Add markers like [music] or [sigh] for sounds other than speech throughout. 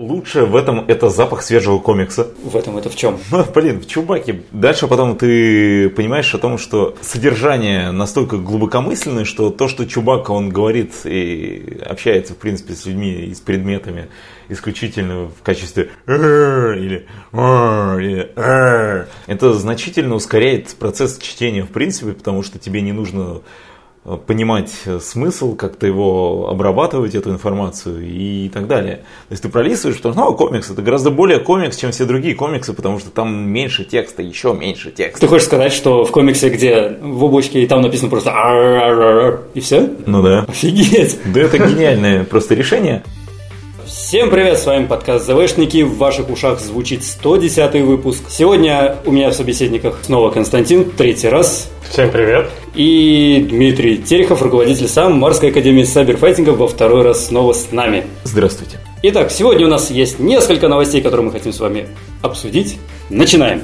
Лучшее в этом это запах свежего комикса. В этом это в чем? Ну, [laughs] блин, в Чубаке. Дальше потом ты понимаешь о том, что содержание настолько глубокомысленное, что то, что Чубака он говорит и общается, в принципе, с людьми и с предметами исключительно в качестве или или это значительно ускоряет процесс чтения в принципе, потому что тебе не нужно Э, понимать смысл, как-то его обрабатывать, эту информацию и так далее. То есть ты пролистываешь, что ну, комикс это гораздо более комикс, чем все другие комиксы, потому что там меньше текста, еще меньше текста. Ты хочешь сказать, что в комиксе, где в облачке и там написано просто и все? Ну да. Офигеть. Да это гениальное просто решение. Всем привет, с вами подкаст ЗВшники, в ваших ушах звучит 110 выпуск. Сегодня у меня в собеседниках снова Константин, третий раз. Всем привет. И Дмитрий Терехов, руководитель сам Марской Академии Сайберфайтинга, во второй раз снова с нами. Здравствуйте. Итак, сегодня у нас есть несколько новостей, которые мы хотим с вами обсудить. Начинаем.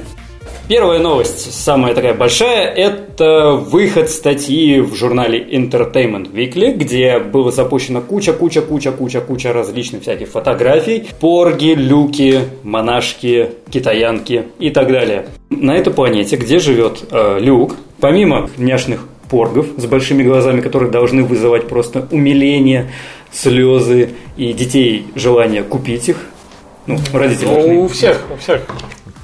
Первая новость, самая такая большая, это выход статьи в журнале Entertainment Weekly, где было запущено куча-куча-куча-куча-куча различных всяких фотографий. Порги, люки, монашки, китаянки и так далее. На этой планете, где живет э, Люк, помимо няшных поргов с большими глазами, которые должны вызывать просто умиление, слезы и детей желание купить их, ну, родители. Ну, у всех, у всех.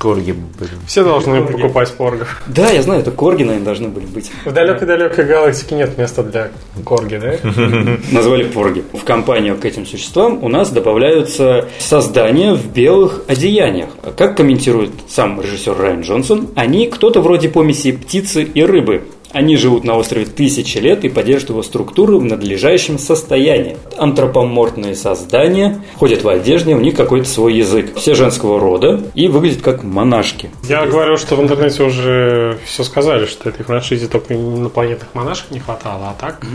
Корги, блин. Все должны корги. покупать поргов. Да, я знаю, это корги, наверное, должны были быть. В далекой-далекой галактике нет места для корги, да? [laughs] Назвали порги. В компанию к этим существам у нас добавляются создания в белых одеяниях. Как комментирует сам режиссер Райан Джонсон, они кто-то вроде помеси птицы и рыбы. Они живут на острове тысячи лет и поддерживают его структуру в надлежащем состоянии. Антропоморфные создания ходят в одежде, у них какой-то свой язык. Все женского рода и выглядят как монашки. Я говорю, что в интернете уже все сказали, что этой франшизе только инопланетных монашек не хватало, а так...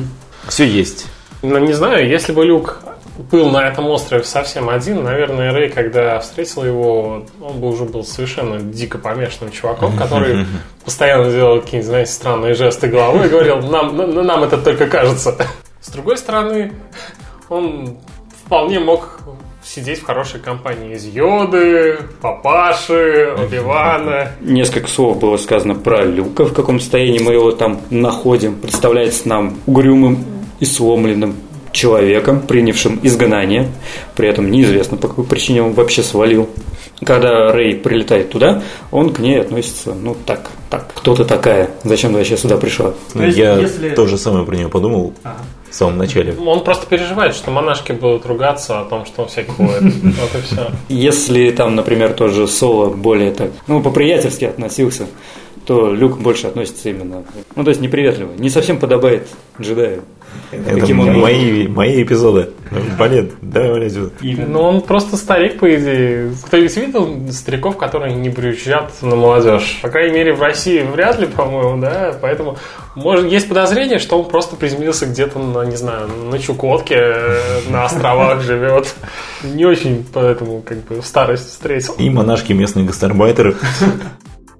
Все есть. Ну, не знаю, если бы Люк был на этом острове совсем один, наверное, Рэй, когда встретил его, он бы уже был совершенно дико помешанным чуваком, который [laughs] постоянно делал какие-нибудь, знаете, странные жесты головой и говорил, нам, нам это только кажется. С другой стороны, он вполне мог сидеть в хорошей компании из Йоды, Папаши, Оби-Вана. Несколько слов было сказано про Люка, в каком состоянии мы его там находим. Представляется нам угрюмым и сломленным, человеком, принявшим изгнание, при этом неизвестно, по какой причине он вообще свалил. Когда Рэй прилетает туда, он к ней относится, ну так, так, кто ты такая, зачем ты вообще сюда пришла? Ну, я если... то же самое про нее подумал ага. в самом начале. Он просто переживает, что монашки будут ругаться о том, что он всякий ходит. [laughs] Вот и все. Если там, например, тоже Соло более так, ну, по-приятельски относился, то Люк больше относится именно, ну, то есть неприветливо, не совсем подобает джедаю. Это Каким он мои, мои эпизоды. Блин, да, блядь. Ну, он просто старик, по идее. Кто-нибудь видел стариков, которые не брючат на молодежь? По крайней мере, в России вряд ли, по-моему, да. Поэтому может, есть подозрение, что он просто приземлился где-то, на, не знаю, на Чукотке, э, на островах живет. Не очень, поэтому, как бы, в старость встретил. И монашки местные гастарбайтеры.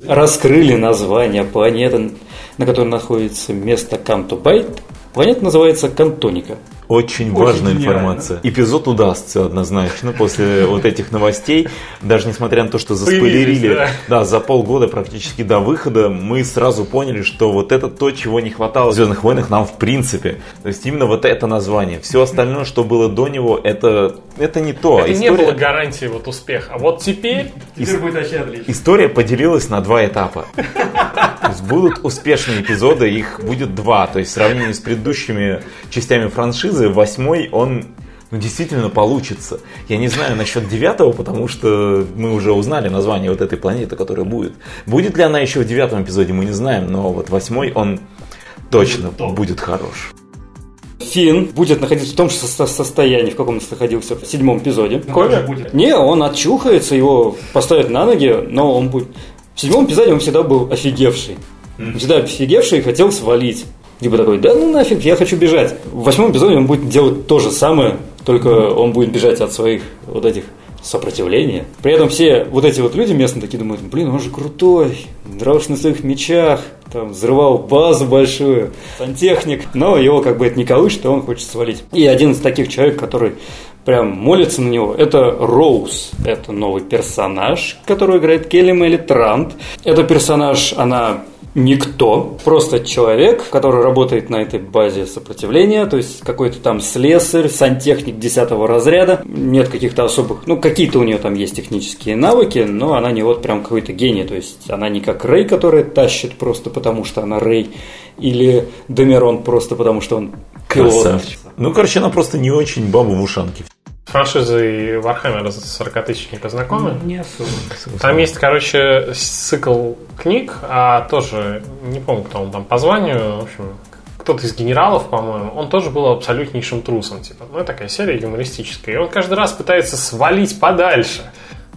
Раскрыли название планеты, на которой находится место Камтубайт, Планета называется Кантоника. Очень, Очень важная гениально. информация. Эпизод удастся однозначно после [laughs] вот этих новостей. Даже несмотря на то, что заспойлерили, да. да, за полгода практически до выхода, мы сразу поняли, что вот это то, чего не хватало в Звездных войнах нам в принципе. То есть именно вот это название. Все остальное, что было до него, это, это не то. Это История... не было гарантии вот успеха. А вот теперь... Теперь будет вообще отлично. История поделилась на два этапа. То есть будут успешные эпизоды, их будет два. То есть в сравнении с предыдущими частями франшизы франшизы, восьмой, он ну, действительно получится. Я не знаю насчет девятого, потому что мы уже узнали название вот этой планеты, которая будет. Будет ли она еще в девятом эпизоде, мы не знаем, но вот восьмой, он точно будет, будет хорош. Финн будет находиться в том же состоянии, в каком он находился в седьмом эпизоде. Коля будет? Не, он отчухается, его поставят на ноги, но он будет... В седьмом эпизоде он всегда был офигевший. Он всегда офигевший и хотел свалить. Типа такой, да ну нафиг, я хочу бежать. В восьмом эпизоде он будет делать то же самое, только он будет бежать от своих вот этих сопротивления. При этом все вот эти вот люди местные такие думают, блин, он же крутой, дрался на своих мечах, там, взрывал базу большую, сантехник, но его как бы это не колышет, и он хочет свалить. И один из таких человек, который прям молится на него. Это Роуз. Это новый персонаж, который играет Келли Мелли Трант. Это персонаж, она никто, просто человек, который работает на этой базе сопротивления, то есть какой-то там слесарь, сантехник 10 разряда, нет каких-то особых, ну какие-то у нее там есть технические навыки, но она не вот прям какой-то гений, то есть она не как Рэй, который тащит просто потому, что она Рэй, или Демерон просто потому, что он пилот. Ну, короче, она просто не очень баба в ушанке франшизой Warhammer 40 тысячника знакомы? Не особо. Там есть, короче, цикл книг, а тоже, не помню, кто он там по званию, в общем, кто-то из генералов, по-моему, он тоже был абсолютнейшим трусом, типа, ну, такая серия юмористическая, и он каждый раз пытается свалить подальше.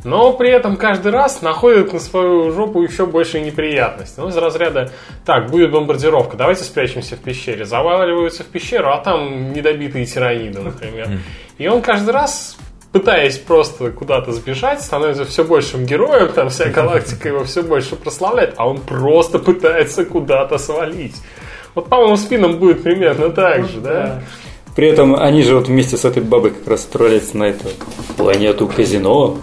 Но при этом каждый раз находит на свою жопу еще больше неприятностей. Ну, из разряда, так, будет бомбардировка, давайте спрячемся в пещере. Заваливаются в пещеру, а там недобитые тираниды, например. И он каждый раз пытаясь просто куда-то сбежать, становится все большим героем, там вся галактика его все больше прославляет, а он просто пытается куда-то свалить. Вот, по-моему, с Финном будет примерно так же, да? При этом они же вот вместе с этой бабой как раз отправляются на эту планету казино,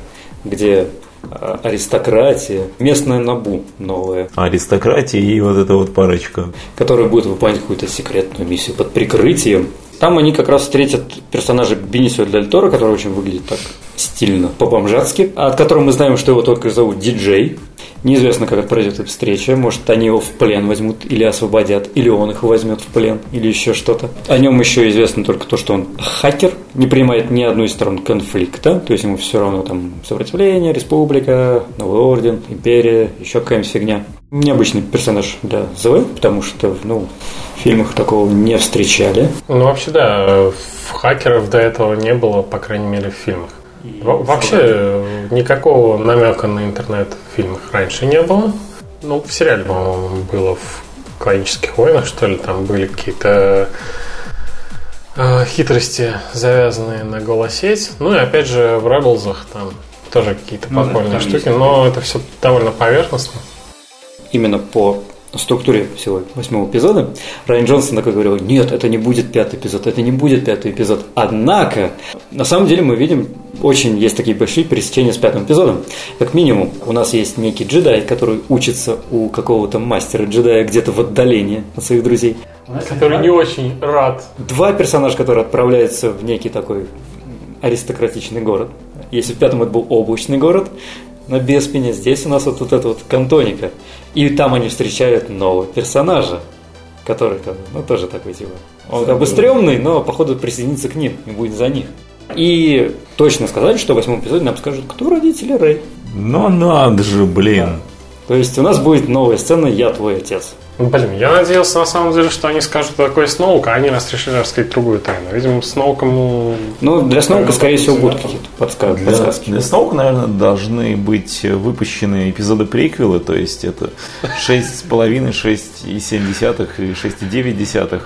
где а, аристократия, местная Набу новая. Аристократия и вот эта вот парочка. Которая будет выполнять какую-то секретную миссию под прикрытием. Там они как раз встретят персонажа Бенисио Дель Торо, который очень выглядит так стильно, по-бомжатски, от которого мы знаем, что его только зовут Диджей. Неизвестно, как пройдет эта встреча. Может, они его в плен возьмут или освободят, или он их возьмет в плен, или еще что-то. О нем еще известно только то, что он хакер, не принимает ни одной из сторон конфликта, то есть ему все равно там сопротивление, республика, новый орден, империя, еще какая-нибудь фигня. Необычный персонаж для ЗВ, потому что, ну, в фильмах такого не встречали. Ну, вообще, да, хакеров до этого не было, по крайней мере, в фильмах. Во вообще никакого намека на интернет в фильмах раньше не было. Ну, в сериале, по-моему, было в «Клонических войнах», что ли, там были какие-то э, хитрости, завязанные на голосеть. Ну и опять же в Rebels там тоже какие-то ну, подпольные да, штуки, но это все довольно поверхностно. Именно по структуре всего восьмого эпизода, Райан Джонсон такой говорил, нет, это не будет пятый эпизод, это не будет пятый эпизод. Однако, на самом деле мы видим, очень есть такие большие пересечения с пятым эпизодом. Как минимум, у нас есть некий джедай, который учится у какого-то мастера джедая где-то в отдалении от своих друзей. Который не очень рад. Два персонажа, которые отправляются в некий такой аристократичный город. Если в пятом это был облачный город, на Беспине, здесь у нас вот, вот эта вот кантоника. И там они встречают нового персонажа, который там, ну, тоже такой типа. Он как бы стрёмный, но походу присоединится к ним и будет за них. И точно сказали, что в восьмом эпизоде нам скажут, кто родители Рэй. Ну надо же, блин. Да. То есть у нас будет новая сцена «Я твой отец». Блин, я надеялся на самом деле, что они скажут такой Сноук, а они нас решили рассказать другую тайну. Видимо, Сноуком... Ну, ну для Сноука, скорее всего, будут какие-то подсказки. Для, подсказки. для Сноука, наверное, должны быть выпущены эпизоды приквелы, то есть это 6,5, 6,7 и 6,9.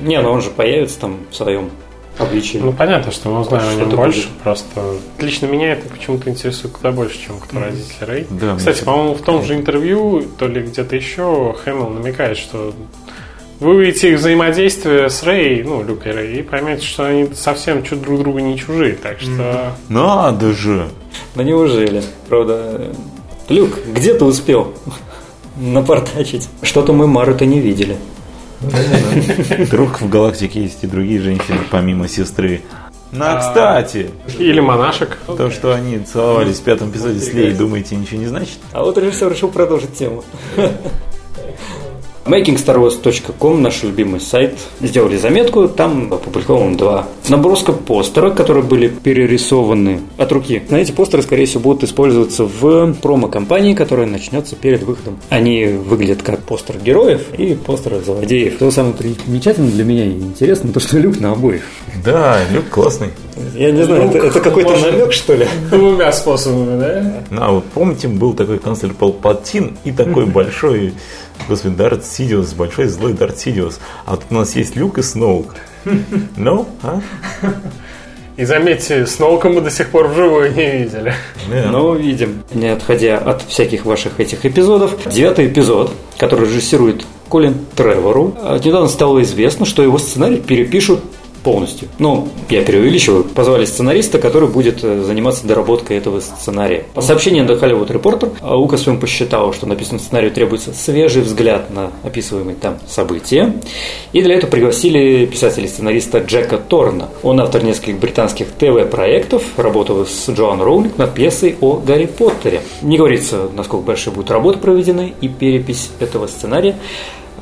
Не, но он же появится там в своем обличие. Ну, понятно, что мы узнаем о нем больше. Будет. Просто лично меня это почему-то интересует куда больше, чем кто родители Рэй. Да, Кстати, по-моему, в том же интервью, то ли где-то еще, Хэмилл намекает, что вы увидите их взаимодействие с Рэй, ну, Люк и Рэй, и поймете, что они совсем чуть друг другу не чужие, так что... Надо же! Да неужели? Правда, Люк, где ты успел напортачить? Что-то мы Мару-то не видели. Вдруг в галактике есть и другие женщины, помимо сестры. Ну, а, кстати. Или монашек. То, что они целовались в пятом эпизоде с Лей, думаете, ничего не значит? А вот режиссер решил продолжить тему. makingstarwars.com, наш любимый сайт, сделали заметку, там опубликован два наброска постера, которые были перерисованы от руки. На эти постеры, скорее всего, будут использоваться в промо-компании, которая начнется перед выходом. Они выглядят как постер героев и постер злодеев. Что самое примечательное для меня и интересно, то, что люк на обоих. Да, люк классный. Я не знаю, это, это какой-то намек, что ли? Двумя способами, да? А вот помните, был такой канцлер Палпатин и такой [laughs] большой Господи, Дарт Сидиус, большой злой Дарт Сидиус. А тут у нас есть Люк и Сноук. [laughs] Ну, а? И заметьте, Сноука мы до сих пор вживую не видели. Yeah. Ну, видим. Не отходя от всяких ваших этих эпизодов, девятый эпизод, который режиссирует Колин Тревору, недавно стало известно, что его сценарий перепишут полностью. Ну, я преувеличиваю. Позвали сценариста, который будет э, заниматься доработкой этого сценария. По сообщению The Hollywood Reporter, Лукасфильм посчитал, что написанному сценарию требуется свежий взгляд на описываемые там события. И для этого пригласили писателя-сценариста Джека Торна. Он автор нескольких британских ТВ-проектов, работал с Джоан Роулинг над пьесой о Гарри Поттере. Не говорится, насколько большие будут работы проведены и перепись этого сценария.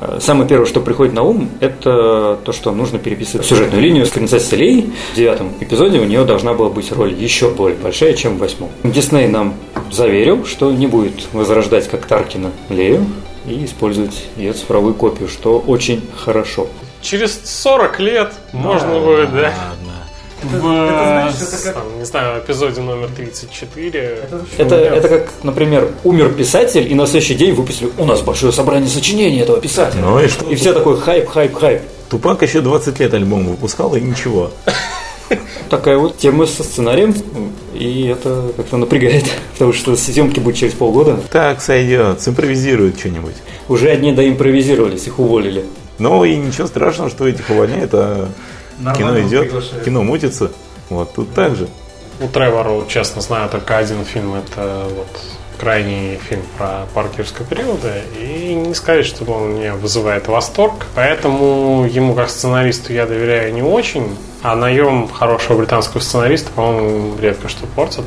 Э, самое первое, что приходит на ум, это то, что нужно переписывать сюжетную линию с принцессой Лей. В девятом эпизоде у нее должна была быть роль еще более большая, чем в восьмом. Дисней нам заверил, что не будет возрождать как Таркина Лею и использовать ее цифровую копию, что очень хорошо. Через 40 лет можно будет, да? В, это, знаешь, с- это как- там, не знаю, эпизоде номер 34. Это, это как, например, умер писатель, и на следующий день выпустили у нас большое собрание сочинений этого писателя. Ну и что? И все такой хайп, хайп, хайп. Тупак еще 20 лет альбом выпускал, и ничего. [laughs] Такая вот тема со сценарием, и это как-то напрягает, [laughs] потому что съемки будут через полгода. Так сойдет, симпровизирует что-нибудь. Уже одни доимпровизировались, их уволили. Ну и ничего страшного, что этих увольняют, а кино идет, кино мутится. Вот тут так же. У Тревора, честно знаю, только один фильм. Это вот крайний фильм про парк юрского периода. И не сказать, что он меня вызывает восторг. Поэтому ему как сценаристу я доверяю не очень. А наем хорошего британского сценариста, по-моему, редко что портит.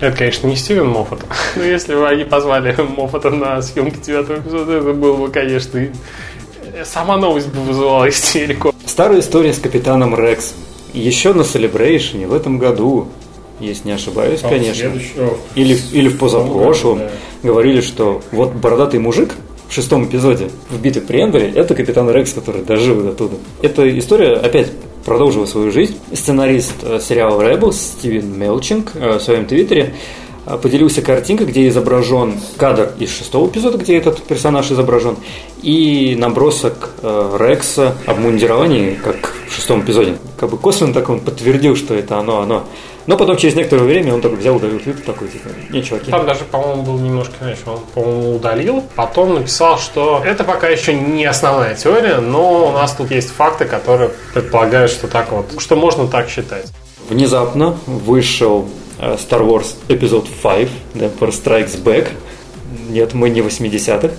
Это, конечно, не Стивен Моффат. [laughs] Но если бы они позвали Моффата на съемки девятого эпизода, это было бы, конечно, и- сама новость бы вызывала истерику. Старая история с капитаном Рексом. Еще на Celebration в этом году, если не ошибаюсь, конечно, или, или в позапрошлом, да. говорили, что вот бородатый мужик в шестом эпизоде в битве при Эндере, это капитан Рекс, который дожил до туда. Эта история опять продолжила свою жизнь. Сценарист э, сериала Rebels Стивен Мелчинг э, в своем твиттере поделился картинкой, где изображен кадр из шестого эпизода, где этот персонаж изображен, и набросок э, Рекса обмундирования, как в шестом эпизоде. Как бы косвенно так он подтвердил, что это оно, оно. Но потом через некоторое время он такой взял, удалил твиттер, такой, типа, не, чуваки. Там даже, по-моему, был немножко иначе. Он, по-моему, удалил. Потом написал, что это пока еще не основная теория, но у нас тут есть факты, которые предполагают, что так вот, что можно так считать. Внезапно вышел Star Wars эпизод 5, The Emperor Strikes Back. Нет, мы не 80-х.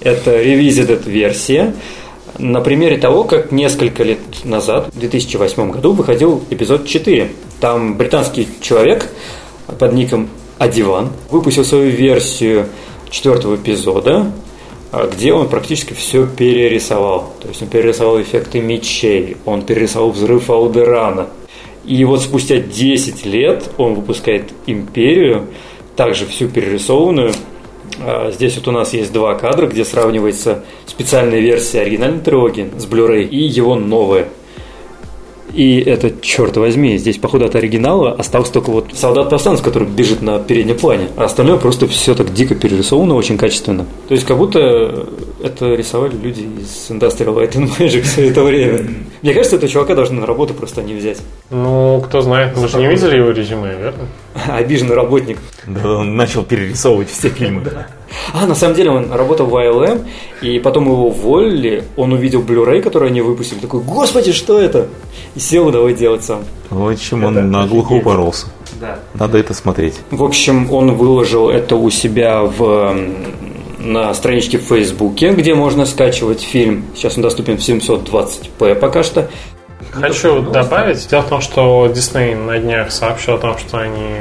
Это revisited версия. На примере того, как несколько лет назад, в 2008 году, выходил эпизод 4. Там британский человек под ником Адиван выпустил свою версию четвертого эпизода, а, где он практически все перерисовал. То есть он перерисовал эффекты мечей, он перерисовал взрыв Алдерана. И вот спустя 10 лет он выпускает «Империю», также всю перерисованную. А, Здесь вот у нас есть два кадра, где сравнивается специальная версия оригинальной трилогии с Blu-ray и его новая. И это, черт возьми, здесь, походу, от оригинала остался только вот солдат-повстанец, который бежит на переднем плане. А остальное просто все так дико перерисовано, очень качественно. То есть, как будто это рисовали люди из Industrial Light and Magic все это время. Мне кажется, этого чувака должны на работу просто не взять. Ну, кто знает, мы же не видели его резюме, верно? Обиженный работник. Да, он начал перерисовывать все фильмы. [laughs] А, на самом деле он работал в ILM, и потом его уволили, он увидел Blu-ray, который они выпустили, такой, господи, что это? И сел, давай делать сам. В общем, он наглухо упоролся. Да. Надо это смотреть. В общем, он выложил это у себя в, на страничке в Фейсбуке, где можно скачивать фильм. Сейчас он доступен в 720p пока что. Хочу добавить. Дело в том, что Disney на днях сообщил о том, что они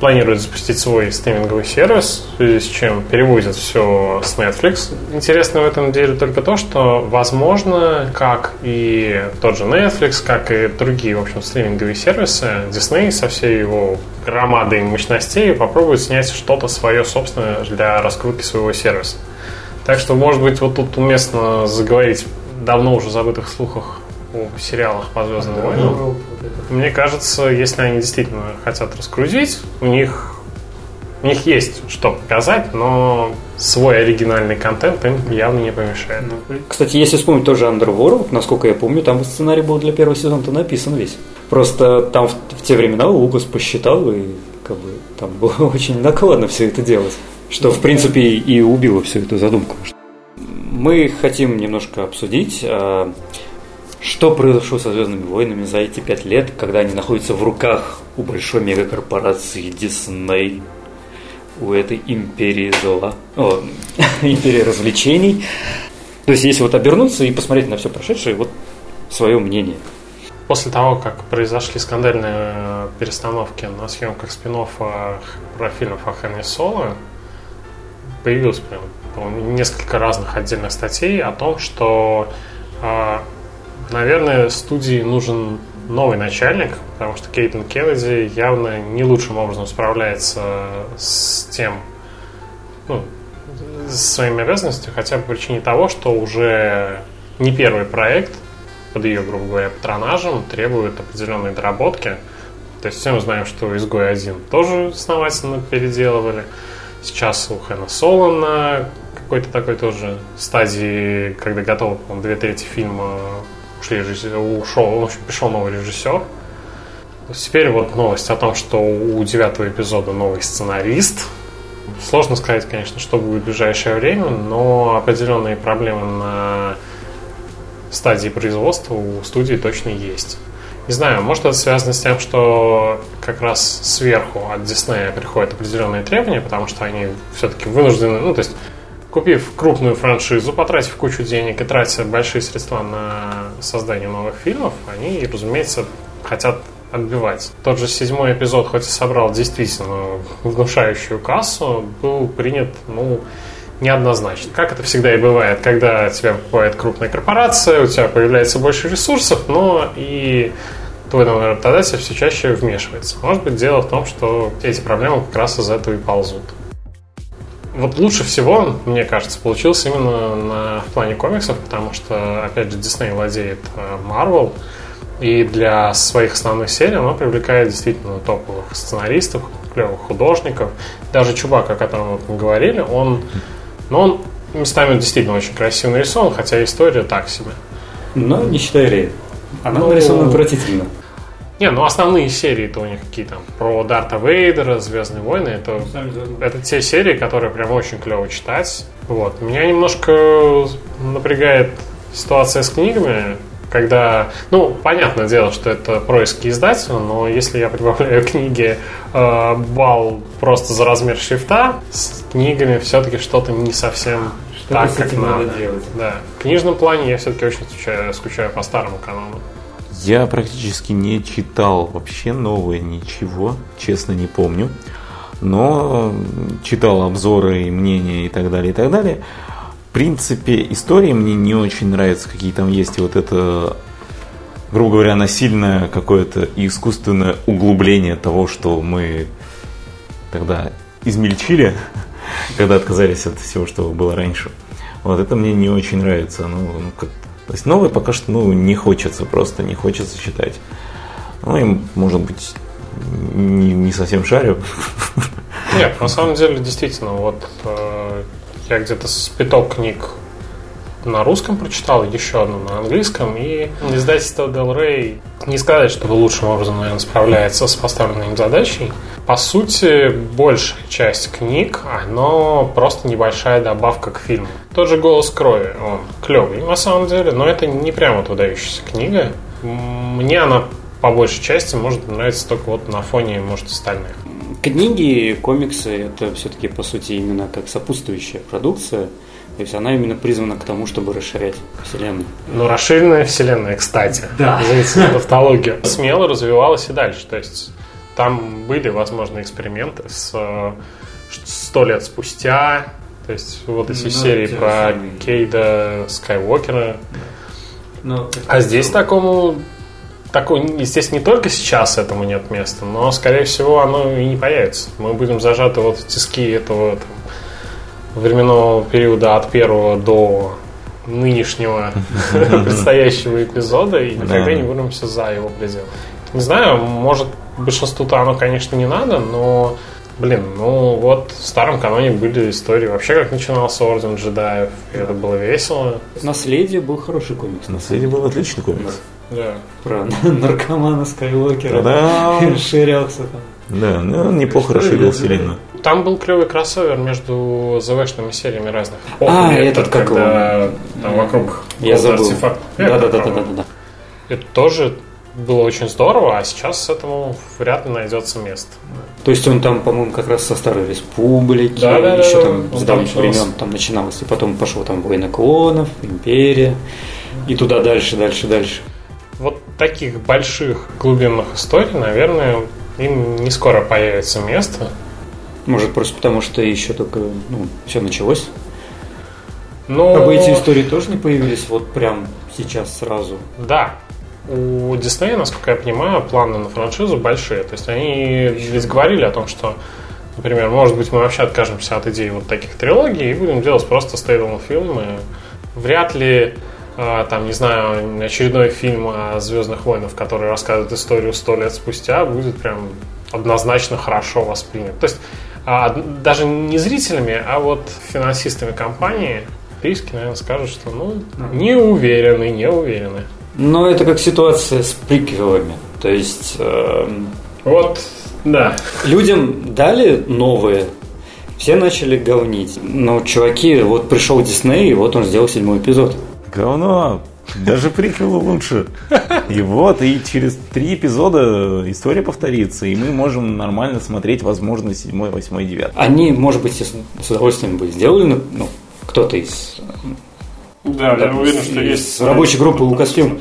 планируют запустить свой стриминговый сервис, в связи с чем перевозят все с Netflix. Интересно в этом деле только то, что, возможно, как и тот же Netflix, как и другие, в общем, стриминговые сервисы, Disney со всей его громадой мощностей попробует снять что-то свое собственное для раскрутки своего сервиса. Так что, может быть, вот тут уместно заговорить давно уже забытых слухах о сериалах по Звездным войнам. Мне кажется, если они действительно хотят раскрутить, у них у них есть что показать, но свой оригинальный контент им явно не помешает. Кстати, если вспомнить тоже Underworld, насколько я помню, там сценарий был для первого сезона-то написан весь. Просто там в, в те времена Лукас посчитал, и как бы там было [laughs] очень накладно все это делать. Что, в принципе, и убило всю эту задумку. Мы хотим немножко обсудить, а, Что произошло со Звездными войнами за эти пять лет, когда они находятся в руках у большой мегакорпорации Disney, у этой империи зла, о, [laughs] империи развлечений. То есть, если вот обернуться и посмотреть на все прошедшее, вот свое мнение. После того, как произошли скандальные перестановки на съемках спин про фильмов о Хэнне Соло, появилось прям несколько разных отдельных статей о том, что, а, наверное, студии нужен новый начальник, потому что Кейтон Кеннеди явно не лучшим образом справляется с тем, ну, с своими обязанностями, хотя по причине того, что уже не первый проект под ее, грубо говоря, патронажем требует определенной доработки. То есть все мы знаем, что «Изгой один тоже основательно переделывали. Сейчас у Хэна Солона какой-то такой тоже стадии, когда готов, по две трети фильма ушли режиссер, ушел, в общем, пришел новый режиссер. Теперь вот новость о том, что у девятого эпизода новый сценарист. Сложно сказать, конечно, что будет в ближайшее время, но определенные проблемы на стадии производства у студии точно есть. Не знаю, может это связано с тем, что как раз сверху от Disney приходят определенные требования, потому что они все-таки вынуждены, ну то есть купив крупную франшизу, потратив кучу денег и тратя большие средства на создание новых фильмов, они, разумеется, хотят отбивать. Тот же седьмой эпизод, хоть и собрал действительно внушающую кассу, был принят, ну, неоднозначно. Как это всегда и бывает, когда тебя покупает крупная корпорация, у тебя появляется больше ресурсов, но и твой новый работодатель все чаще вмешивается. Может быть, дело в том, что эти проблемы как раз из этого и ползут вот лучше всего, мне кажется, получился именно на, в плане комиксов, потому что, опять же, Дисней владеет э, Marvel, и для своих основных серий оно привлекает действительно топовых сценаристов, клевых художников. Даже Чубак, о котором мы говорили, он, ну, он местами действительно очень красиво нарисован, хотя история так себе. Но не считай Рей. Она ну, нарисована отвратительно. Не, ну основные серии-то у них какие там про Дарта Вейдера, Звездные войны, это, это те серии, которые прям очень клево читать. Вот. Меня немножко напрягает ситуация с книгами, когда, ну, понятное дело, что это происки издателя, но если я прибавляю [laughs] книге э, балл просто за размер шрифта, с книгами все-таки что-то не совсем что так, как надо. надо делать. Да. В книжном плане я все-таки очень скучаю, скучаю по старому канону. Я практически не читал вообще новое ничего, честно не помню. Но читал обзоры и мнения и так далее, и так далее. В принципе, истории мне не очень нравятся, какие там есть. И вот это, грубо говоря, насильное какое-то искусственное углубление того, что мы тогда измельчили, [laughs] когда отказались от всего, что было раньше. Вот это мне не очень нравится. Ну, ну как то есть новое пока что ну, не хочется, просто не хочется читать. Ну, и, может быть, не, не совсем шарю. Нет, на самом деле, действительно, вот э, я где-то с пяток книг на русском прочитал, еще одну на английском, и издательство Del Rey не сказать, что лучшим образом, наверное, справляется с поставленной им задачей. По сути, большая часть книг, оно просто небольшая добавка к фильму. Тот же «Голос крови», он клевый на самом деле, но это не прямо вот выдающаяся книга. Мне она по большей части может нравиться только вот на фоне, может, остальных. Книги, комиксы – это все-таки, по сути, именно как сопутствующая продукция – то есть она именно призвана к тому, чтобы расширять вселенную. Ну, расширенная вселенная, кстати. Да. Извините за тавтологию. Смело развивалась и дальше. То есть там были, возможно, эксперименты с сто лет спустя. То есть вот эти ну, серии про самые... Кейда Скайуокера. Но, а здесь такому такой, здесь не только сейчас этому нет места, но, скорее всего, оно и не появится. Мы будем зажаты вот в тиски этого там, временного периода от первого до нынешнего [laughs] предстоящего эпизода и никогда не вырвемся за его пределы. Не знаю, может большинству-то оно, конечно, не надо, но Блин, ну вот в старом каноне были истории вообще, как начинался Орден джедаев, и это было весело. Наследие был хороший комикс. Наследие был отличный комикс. Да. Про [laughs] наркомана Скайуокера. Да. [laughs] Ширялся там. Да, ну он неплохо расширил вселенную. Там был клевый кроссовер между ЗВшными сериями разных. а, этот как когда там вокруг Я забыл. Да, да, да, да, да, да. Это тоже было очень здорово, а сейчас этому вряд ли найдется место. То есть он там, по-моему, как раз со Старой Республики, Да, да, еще там с давних времен там начиналось, и потом пошел там Война клонов, Империя, и туда дальше, дальше, дальше. Вот таких больших глубинных историй, наверное, им не скоро появится место. Может, просто потому что еще только, ну, все началось. Но... А бы эти истории тоже не появились вот прям сейчас сразу. Да. У Диснея, насколько я понимаю, планы на франшизу большие. То есть они ведь говорили о том, что, например, может быть, мы вообще откажемся от идеи вот таких трилогий и будем делать просто стейдл фильмы. Вряд ли а, там, не знаю, очередной фильм о Звездных войнах, который рассказывает историю сто лет спустя, будет прям однозначно хорошо воспринят. То есть а, даже не зрителями, а вот финансистами компании риски, наверное, скажут, что ну, не уверены, не уверены. Но это как ситуация с приквелами. То есть эм, Вот, да. людям дали новые, все начали говнить. Но чуваки, вот пришел Дисней, и вот он сделал седьмой эпизод. Говно. Даже приквелы лучше. И вот, и через три эпизода история повторится, и мы можем нормально смотреть, возможно, седьмой, восьмой, девятый. Они, может быть, с удовольствием бы сделали, ну, ну, кто-то из, Да, да, из рабочей группы Лукасфилм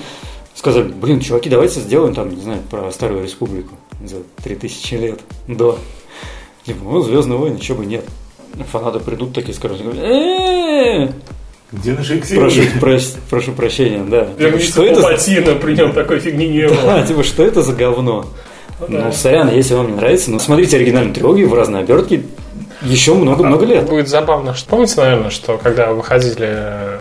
сказали, блин, чуваки, давайте сделаем там, не знаю, про Старую Республику за 3000 лет до. Типа, ну, Звездные войны, чего бы нет. Фанаты придут такие скажут, «Э, Где наши прошу, прос- прошу прощения, да. Я Типа, говорю, что это? за- при нем такой фигни не было. Да, типа, что это за говно? Ну, сорян, если вам не нравится, ну, смотрите оригинальную трилогию в разной обертке еще много-много лет. Будет забавно. что- Помните, наверное, что когда выходили э,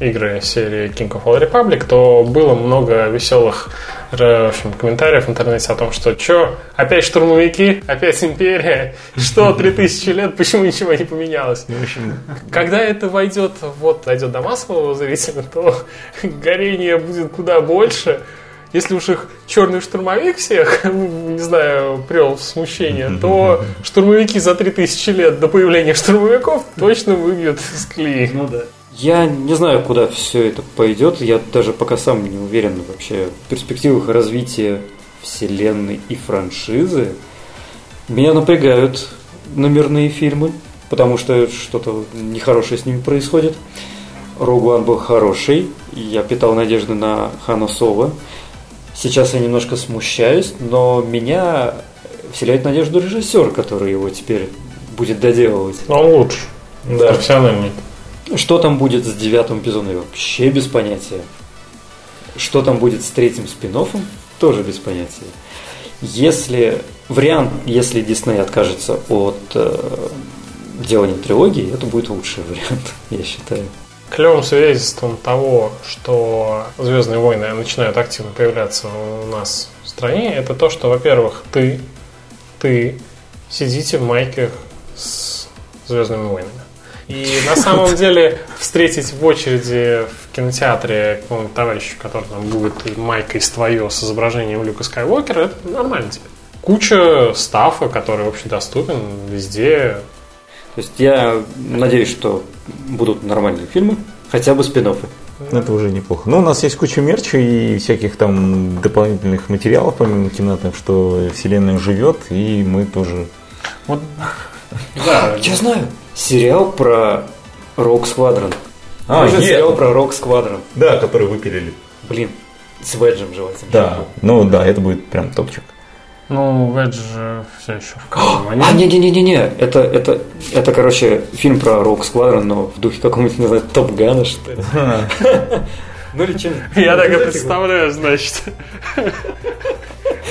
игры серии King of All Republic, то было много веселых э, в общем, комментариев в интернете о том, что чё, опять штурмовики, опять империя, что, 3000 лет, почему ничего не поменялось? В общем, Когда это войдет, вот, дойдет до массового зрителя, то горение будет куда больше. Если уж их черный штурмовик всех, [laughs] не знаю, привел в смущение, то [laughs] штурмовики за 3000 лет до появления штурмовиков точно выбьют из колеи. Ну да. Я не знаю, куда все это пойдет. Я даже пока сам не уверен вообще в перспективах развития вселенной и франшизы. Меня напрягают номерные фильмы, потому что что-то нехорошее с ними происходит. One был хороший, я питал надежды на Хана Соло. Сейчас я немножко смущаюсь, но меня вселяет надежду режиссер, который его теперь будет доделывать. Он лучше. Да. Профессиональный. Что там будет с девятым эпизодом, я вообще без понятия. Что там будет с третьим спин тоже без понятия. Если вариант, если Дисней откажется от э, делания трилогии, это будет лучший вариант, [laughs] я считаю. Клевым свидетельством того, что Звездные войны начинают активно появляться у нас в стране, это то, что, во-первых, ты, ты сидите в майках с Звездными войнами. И на [laughs] самом деле встретить в очереди в кинотеатре какого-нибудь товарища, который там будет майкой с твое с изображением Люка Скайуокера, это нормально тебе. Куча стафа, который общедоступен везде. То есть я надеюсь, что будут нормальные фильмы, хотя бы спин это уже неплохо. Но у нас есть куча мерча и всяких там дополнительных материалов помимо кино, так что вселенная живет, и мы тоже... Вот, да, Я знаю, сериал про Рок Сквадрон. А, есть. сериал про Рок Сквадрон. Да, который выпилили. Блин, с Веджем желательно. Да, ну да, это будет прям топчик. Ну, Ведж же все еще в А, кармане. не-не-не-не, это, это, это, короче, фильм про Рок Сквадрон, но в духе какого-нибудь, не знаю, Топ Гана, что ли. [laughs] Ну или чем Я так и представляю, значит.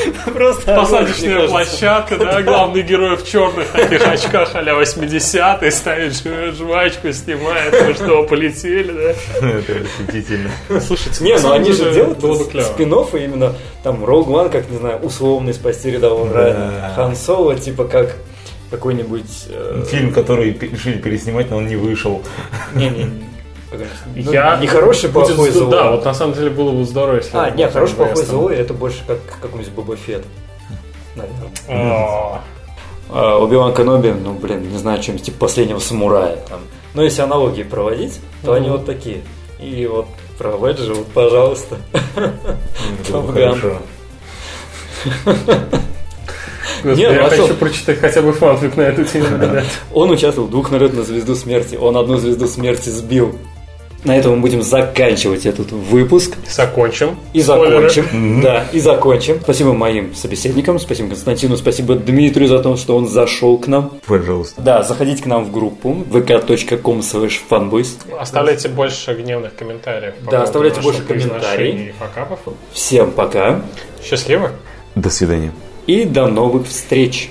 [laughs] Просто Посадочная площадка, да, главный герой в черных таких очках а-ля 80-й, ставит жв- жвачку, снимает, ну что, полетели, да? Это восхитительно. Слушайте, Не, ну они же делают спин именно там Rogue One, как, не знаю, условный спасти рядового. Райана. Хан Соло, типа как какой-нибудь... э, Фильм, который решили переснимать, но он не вышел. Не-не-не. Ну, Я... Не хороший, плохой, зд- злой. Да, вот на самом деле было бы здорово, если... А, бы не, был хороший, плохой, злой, это больше как какой-нибудь Боба Фетт. Наверное. О, А, Оби-Ван Кеноби, ну, блин, не знаю, чем типа последнего самурая. Там. Но если аналогии проводить, то они вот такие. И вот Про Веджи, вот, пожалуйста. Gun. Хорошо. [laughs] Господи, Не, ну, я а хочу прочитать хотя бы фанфик на эту тему. [laughs] Он участвовал в двух налет на звезду смерти. Он одну звезду смерти сбил. На этом мы будем заканчивать этот выпуск. Закончим. И Спойлеры. закончим. [laughs] Да, и закончим. Спасибо моим собеседникам, спасибо Константину, спасибо Дмитрию за то, что он зашел к нам. Пожалуйста. Да, заходите к нам в группу vk.com slash fanboys. Оставляйте больше гневных комментариев. Да, оставляйте больше комментариев. Всем пока Счастливо. До свидания. и до новых встреч.